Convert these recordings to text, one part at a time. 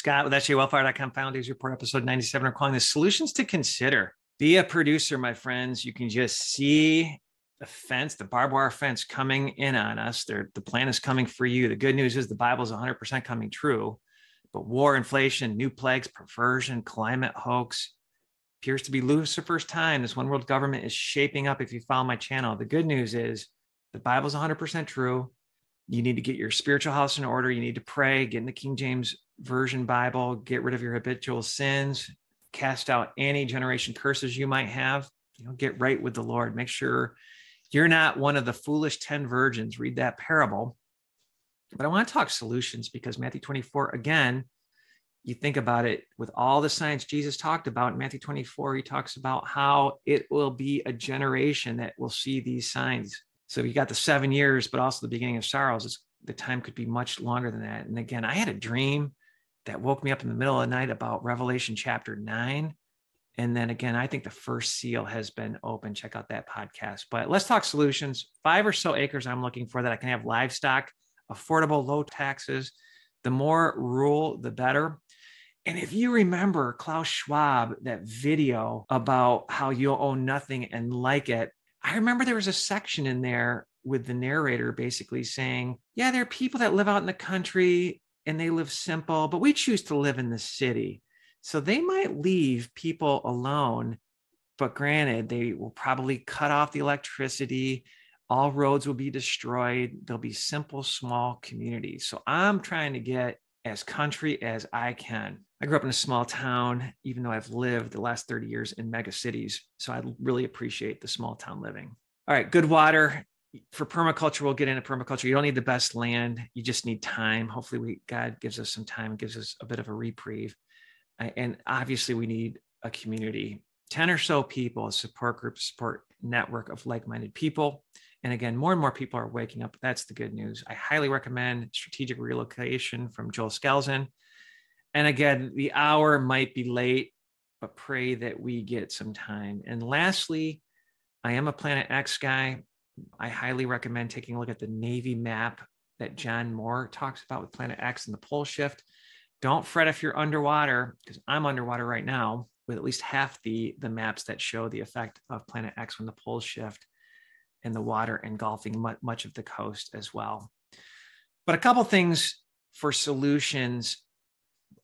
Scott with SJWellfire.com Founders Report, episode 97. We're calling this Solutions to Consider. Be a producer, my friends. You can just see the fence, the barbed wire fence coming in on us. They're, the plan is coming for you. The good news is the Bible is 100% coming true. But war, inflation, new plagues, perversion, climate hoax appears to be Lucifer's time. This one world government is shaping up if you follow my channel. The good news is the Bible is 100% true. You need to get your spiritual house in order. You need to pray, get in the King James Version Bible, get rid of your habitual sins, cast out any generation curses you might have. You know, get right with the Lord. Make sure you're not one of the foolish 10 virgins. Read that parable. But I want to talk solutions because Matthew 24, again, you think about it with all the signs Jesus talked about in Matthew 24, he talks about how it will be a generation that will see these signs. So you got the seven years, but also the beginning of sorrows. It's, the time could be much longer than that. And again, I had a dream that woke me up in the middle of the night about Revelation chapter nine. And then again, I think the first seal has been open. Check out that podcast. But let's talk solutions. Five or so acres I'm looking for that I can have livestock, affordable, low taxes. The more rural, the better. And if you remember Klaus Schwab, that video about how you'll own nothing and like it, I remember there was a section in there with the narrator basically saying, Yeah, there are people that live out in the country and they live simple, but we choose to live in the city. So they might leave people alone. But granted, they will probably cut off the electricity. All roads will be destroyed. There'll be simple, small communities. So I'm trying to get as country as I can. I grew up in a small town, even though I've lived the last 30 years in mega cities. So I really appreciate the small town living. All right, good water. For permaculture, we'll get into permaculture. You don't need the best land, you just need time. Hopefully, we, God gives us some time, gives us a bit of a reprieve. And obviously, we need a community 10 or so people, a support group, support network of like minded people. And again, more and more people are waking up. That's the good news. I highly recommend Strategic Relocation from Joel Skousen. And again, the hour might be late, but pray that we get some time. And lastly, I am a Planet X guy. I highly recommend taking a look at the Navy map that John Moore talks about with Planet X and the pole shift. Don't fret if you're underwater, because I'm underwater right now with at least half the, the maps that show the effect of Planet X when the poles shift and the water engulfing much of the coast as well. But a couple things for solutions.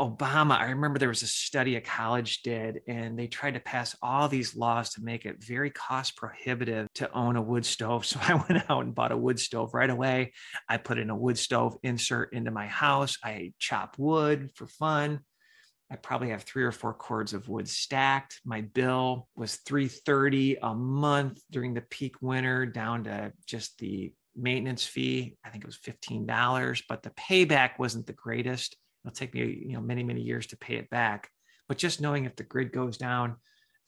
Obama, I remember there was a study a college did, and they tried to pass all these laws to make it very cost prohibitive to own a wood stove. So I went out and bought a wood stove right away. I put in a wood stove insert into my house. I chop wood for fun. I probably have three or four cords of wood stacked. My bill was 330 a month during the peak winter down to just the maintenance fee. I think it was $15, but the payback wasn't the greatest. It'll take me, you know, many, many years to pay it back. But just knowing if the grid goes down,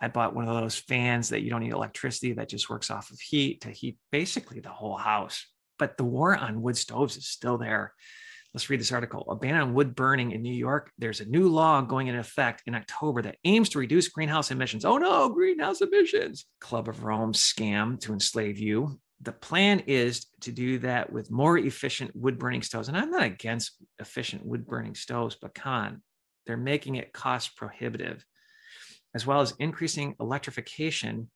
I bought one of those fans that you don't need electricity that just works off of heat to heat basically the whole house. But the war on wood stoves is still there. Let's read this article. A ban on wood burning in New York. There's a new law going into effect in October that aims to reduce greenhouse emissions. Oh no, greenhouse emissions. Club of Rome scam to enslave you. The plan is to do that with more efficient wood burning stoves. And I'm not against efficient wood burning stoves, but con, they're making it cost prohibitive, as well as increasing electrification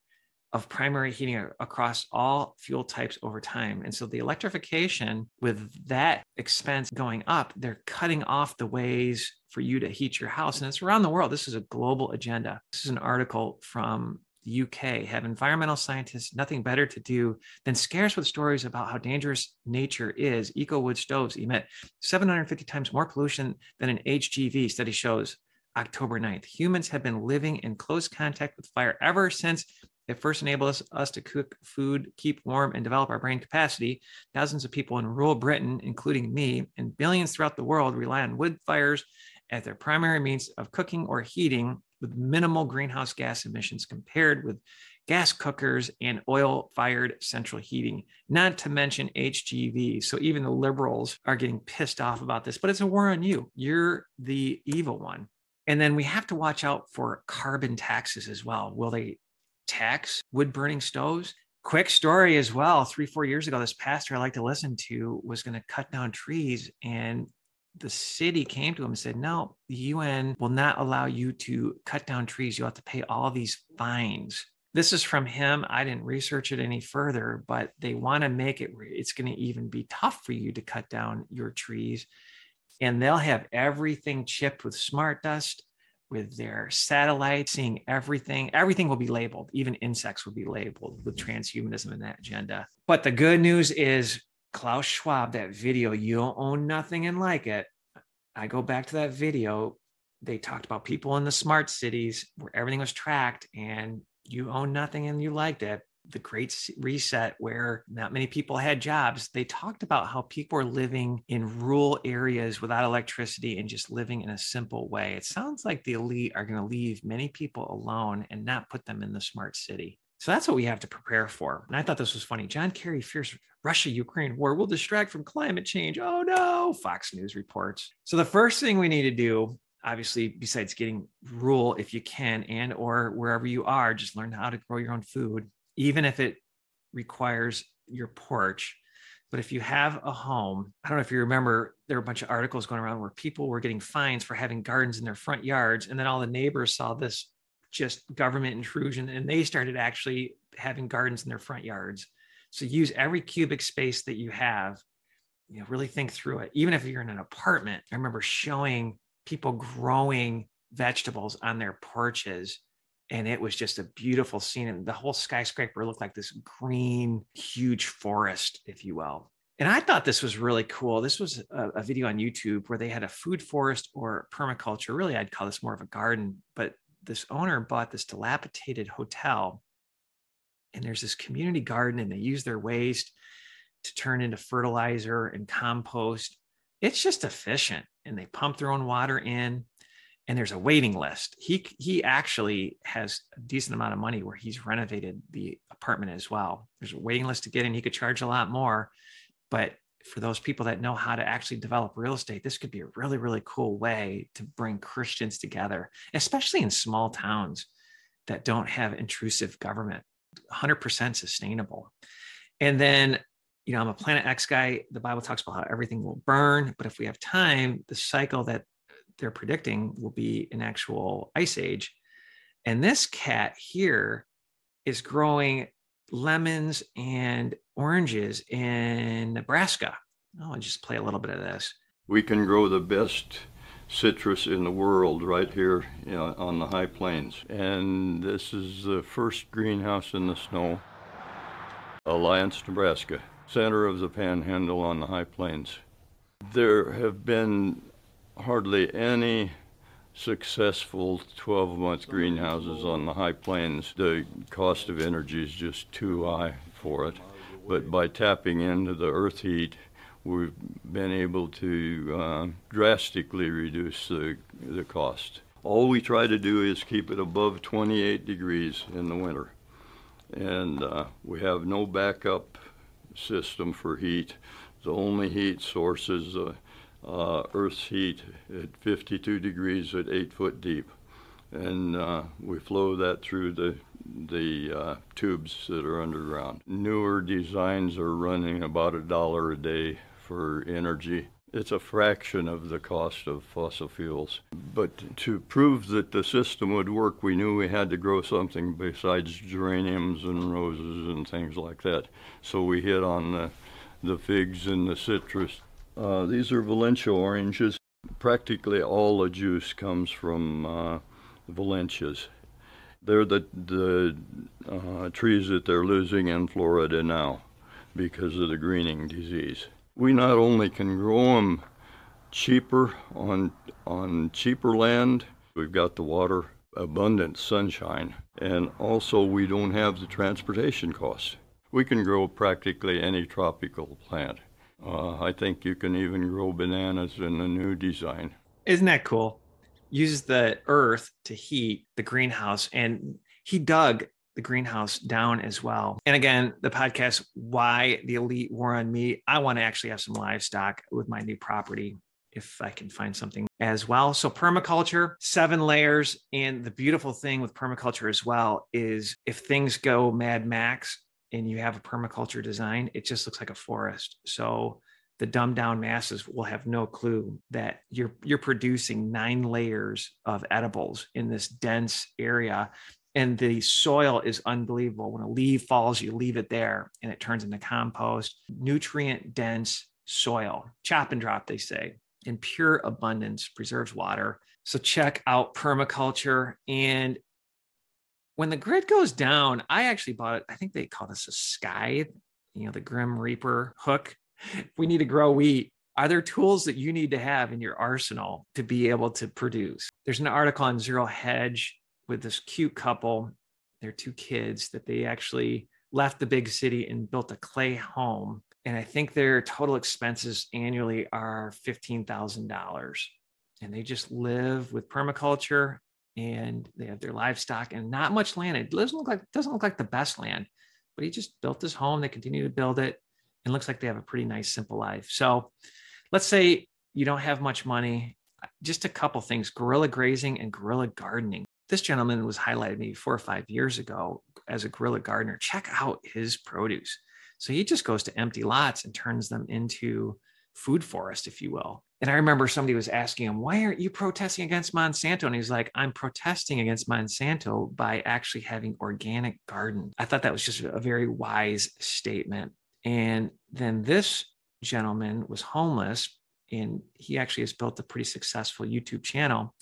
of primary heating across all fuel types over time. And so the electrification, with that expense going up, they're cutting off the ways for you to heat your house. And it's around the world. This is a global agenda. This is an article from the UK. Have environmental scientists nothing better to do than scare us with stories about how dangerous nature is? Eco wood stoves emit 750 times more pollution than an HGV study shows. October 9th. Humans have been living in close contact with fire ever since it first enabled us, us to cook food, keep warm, and develop our brain capacity. Thousands of people in rural Britain, including me, and billions throughout the world rely on wood fires as their primary means of cooking or heating with minimal greenhouse gas emissions compared with gas cookers and oil fired central heating, not to mention HGV. So even the liberals are getting pissed off about this, but it's a war on you. You're the evil one. And then we have to watch out for carbon taxes as well. Will they tax wood burning stoves. Quick story as well. Three, four years ago, this pastor I like to listen to was going to cut down trees and the city came to him and said, No, the UN will not allow you to cut down trees. You'll have to pay all these fines. This is from him. I didn't research it any further, but they want to make it it's going to even be tough for you to cut down your trees. And they'll have everything chipped with smart dust, with their satellites, seeing everything. Everything will be labeled. Even insects will be labeled with transhumanism in that agenda. But the good news is Klaus Schwab, that video, you own nothing and like it. I go back to that video. They talked about people in the smart cities where everything was tracked and you own nothing and you liked it the great reset where not many people had jobs they talked about how people are living in rural areas without electricity and just living in a simple way it sounds like the elite are going to leave many people alone and not put them in the smart city so that's what we have to prepare for. And i thought this was funny. John kerry fears russia ukraine war will distract from climate change. Oh no. Fox news reports. So the first thing we need to do obviously besides getting rule if you can and or wherever you are just learn how to grow your own food even if it requires your porch. But if you have a home i don't know if you remember there were a bunch of articles going around where people were getting fines for having gardens in their front yards and then all the neighbors saw this just government intrusion and they started actually having gardens in their front yards. So use every cubic space that you have you know really think through it. Even if you're in an apartment i remember showing people growing vegetables on their porches and it was just a beautiful scene. And the whole skyscraper looked like this green huge forest if you will. And i thought this was really cool. This was a, a, video on youtube where they had a food forest or permaculture. Really i'd call this more of a garden but this owner bought this dilapidated hotel and there's this community garden and they use their waste to turn into fertilizer and compost. It's just efficient and they pump their own water in and there's a waiting list. He he actually has a decent amount of money where he's renovated the apartment as well. There's a waiting list to get in. He could charge a lot more but for those people that know how to actually develop real estate this could be a really really cool way to bring christians together especially in small towns that don't have intrusive government 100% sustainable and then you know, I'm a Planet X guy. The Bible talks about how everything will burn, but if we have time, the cycle that they're predicting will be an actual ice age. And this cat here is growing lemons and oranges in Nebraska. Oh, I'll just play a little bit of this. We can grow the best citrus in the world right here you know, on the high plains. And this is the first greenhouse in the snow, Alliance, Nebraska center of the panhandle on the high plains. There have been hardly any successful 12 month greenhouses on the high plains. The cost of energy is just too high for it. But by tapping into the earth heat, we've been able to uh, drastically reduce the, the cost. All we try to do is keep it above 28 degrees in the winter. And uh, we have no backup system for heat. The only heat source is uh, uh, Earth's heat at 52 degrees at eight foot deep, and uh, we flow that through the the uh, tubes that are underground. Newer designs are running about a dollar a day for energy. It's a fraction of the cost of fossil fuels. But to prove that the system would work, we knew we had to grow something besides geraniums and roses and things like that. So we hit on the, the figs and the citrus. Uh, these are Valencia oranges. Practically all the juice comes from uh, Valencias. They're the, the uh, trees that they're losing in Florida now because of the greening disease we not only can grow them cheaper on on cheaper land, we've got the water, abundant sunshine, and also we don't have the transportation costs. We can grow practically any tropical plant. Uh, I think you can even grow bananas in the new design. Isn't that cool? Uses the earth to heat the greenhouse, and he dug the greenhouse down as well. And again, the podcast, Why the Elite War on Me. I want to actually have some livestock with my new property if I can find something as well. So, permaculture, seven layers. And the beautiful thing with permaculture as well is if things go mad max and you have a permaculture design, it just looks like a forest. So, the dumbed down masses will have no clue that you're you're producing nine layers of edibles in this dense area and the soil is unbelievable. When a leaf falls you leave it there and it turns into compost. Nutrient dense soil chop and drop they say in pure abundance preserves water. So check out permaculture and when the grid goes down i actually bought it i think they call this a scythe you know the grim reaper hook if we need to grow wheat, are there tools that you need to have in your arsenal to be able to produce? There's an article on Zero Hedge with this cute couple, their two kids, that they actually left the big city and built a clay home. And I think their total expenses annually are $15,000. And they just live with permaculture and they have their livestock and not much land. It doesn't look like doesn't look like the best land, but he just built his home. They continue to build it and looks like they have a pretty nice, simple life. So let's say you don't have much money, just a couple things guerrilla grazing and guerrilla gardening. This gentleman was highlighted maybe four or five years ago as a guerrilla gardener. Check out his produce. So he just goes to empty lots and turns them into food forest, if you will. And I remember somebody was asking him, Why aren't you protesting against Monsanto? And he's like, I'm protesting against Monsanto by actually having organic garden. I thought that was just a very wise statement. And then this gentleman was homeless and he actually has built a pretty successful YouTube channel.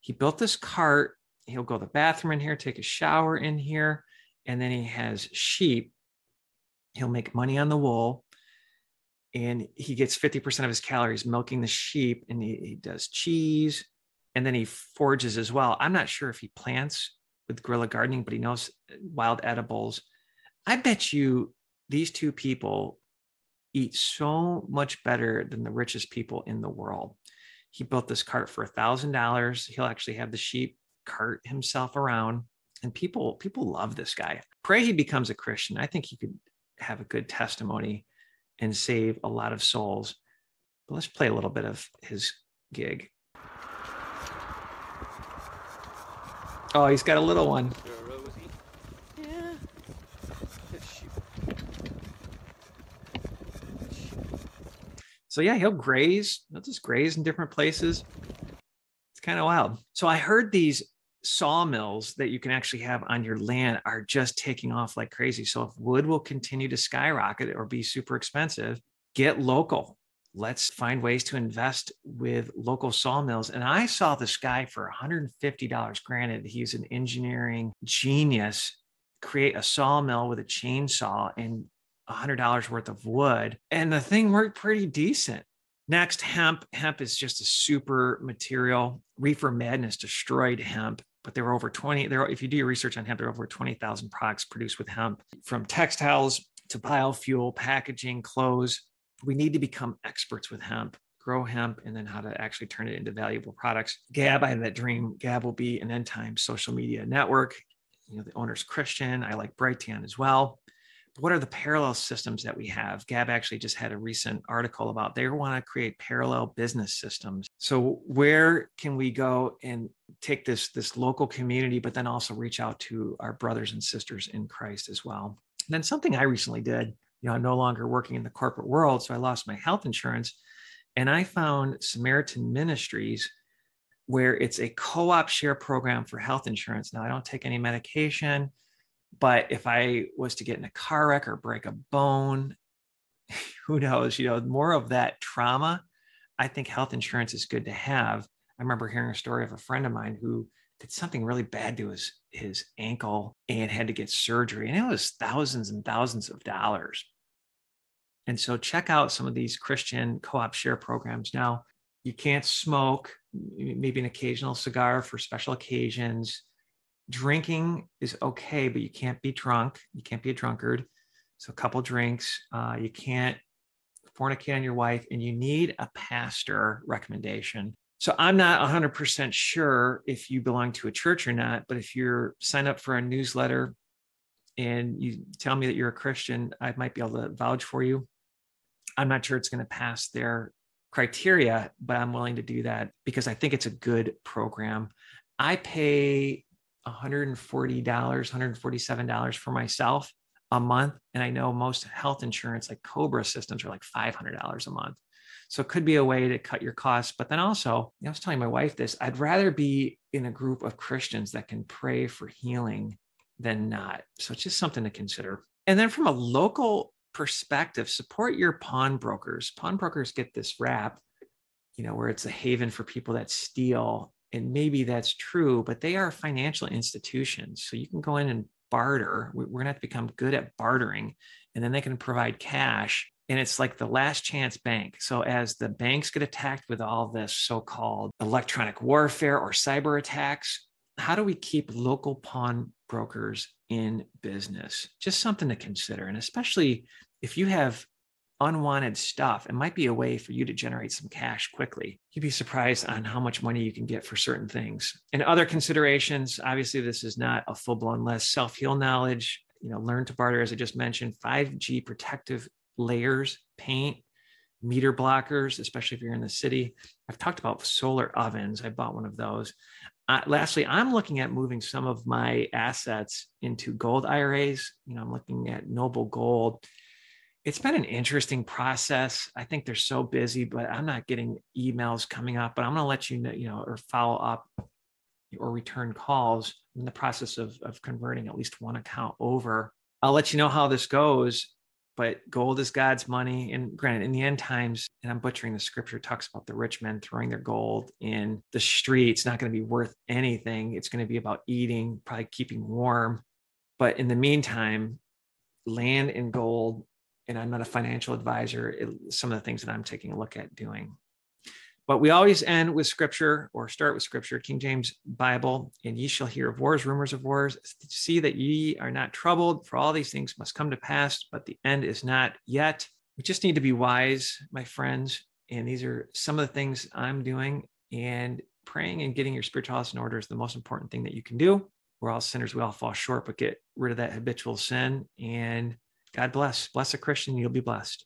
He built this cart. He'll go to the bathroom in here, take a shower in here, and then he has sheep. He'll make money on the wool and he gets 50% of his calories milking the sheep and he, he does cheese and then he forages as well. I'm not sure if he plants with guerrilla gardening, but he knows uh, wild edibles. I bet you these two people eat so much better than the richest people in the world. He built this cart for a thousand dollars. He'll actually have the sheep cart himself around, and people people love this guy. Pray he becomes a Christian. I think he could have a good testimony and save a lot of souls. But let's play a little bit of his gig. Oh, he's got a little one. So yeah, he'll graze. He'll just graze in different places. It's kind of wild. So I heard these sawmills that you can actually have on your land are just taking off like crazy. So if wood will continue to skyrocket or be super expensive, get local. Let's find ways to invest with local sawmills. And I saw this guy for $150. Granted, he's an engineering genius. Create a sawmill with a chainsaw and $100 worth of wood. And the thing worked pretty decent. Next, hemp. Hemp is just a super material. Reefer Madness destroyed hemp, but there were over 20. There, if you do your research on hemp, there are over 20,000 products produced with hemp, from textiles to biofuel, packaging, clothes. We need to become experts with hemp, grow hemp, and then how to actually turn it into valuable products. Gab, I have that dream. Gab will be an end time social media network. You know, the owner's Christian. I like Brighteon as well what are the parallel systems that we have? Gab actually just had a recent article about they want to create parallel business systems. So where can we go and take this this local community, but then also reach out to our brothers and sisters in Christ as well? And then something I recently did, you know, I'm no longer working in the corporate world, so I lost my health insurance, and I found Samaritan Ministries where it's a co-op share program for health insurance. Now I don't take any medication. But if I was to get in a car wreck or break a bone, who knows, you know, more of that trauma, I think health insurance is good to have. I remember hearing a story of a friend of mine who did something really bad to his his ankle and had to get surgery and it was thousands and thousands of dollars. And so check out some of these Christian co-op share programs now. You can't smoke, maybe an occasional cigar for special occasions drinking is okay, but you can't be drunk. You can't be a drunkard. So a couple drinks. Uh, you can't fornicate on your wife, and you need a pastor recommendation. So I'm not 100% sure if you belong to a church or not, but if you're signed up for a newsletter and you tell me that you're a Christian, I might be able to vouch for you. I'm not sure it's going to pass their criteria, but I'm willing to do that because I think it's a good program. I pay $140, $147 for myself a month. And I know most health insurance, like Cobra systems, are like $500 a month. So it could be a way to cut your costs. But then also, I was telling my wife this I'd rather be in a group of Christians that can pray for healing than not. So it's just something to consider. And then from a local perspective, support your pawnbrokers. Pawnbrokers get this rap, you know, where it's a haven for people that steal. And maybe that's true, but they are financial institutions. So you can go in and barter. We're going to have to become good at bartering. And then they can provide cash and it's like the last chance bank. So as the banks get attacked with all this so-called electronic warfare or cyber attacks, how do we keep local pawn brokers in business? Just something to consider. And especially if you have unwanted stuff, it might be a way for you to generate some cash quickly. You'd be surprised on how much money you can get for certain things. And other considerations, obviously, this is not a full blown list. Self heal knowledge, you know, learn to barter, as I just mentioned, 5G protective layers, paint, meter blockers, especially if you're in the city. I've talked about solar ovens. I bought one of those. Uh, lastly, I'm looking at moving some of my assets into gold IRAs. You know, I'm looking at Noble Gold. It's been an interesting process. I think they're so busy, but I'm not getting emails coming up. But I'm going to let you know, you know, or follow up or return calls in the process of, of converting at least one account over. I'll let you know how this goes but gold is God's money. And granted, in the end times, and I'm butchering the scripture, talks about the rich men throwing their gold in the street. It's not going to be worth anything. It's going to be about eating, probably keeping warm. But in the meantime, land and gold, and I'm not a financial advisor, it, some of the things that I'm taking a look at doing. But we always end with scripture or start with scripture, King James Bible, and ye shall hear of wars, rumors of wars. See that ye are not troubled, for all these things must come to pass, but the end is not yet. We just need to be wise, my friends. And these are some of the things I'm doing. And praying and getting your spiritual house in order is the most important thing that you can do. We're all sinners, we all fall short, but get rid of that habitual sin. And God bless. Bless a Christian, you'll be blessed.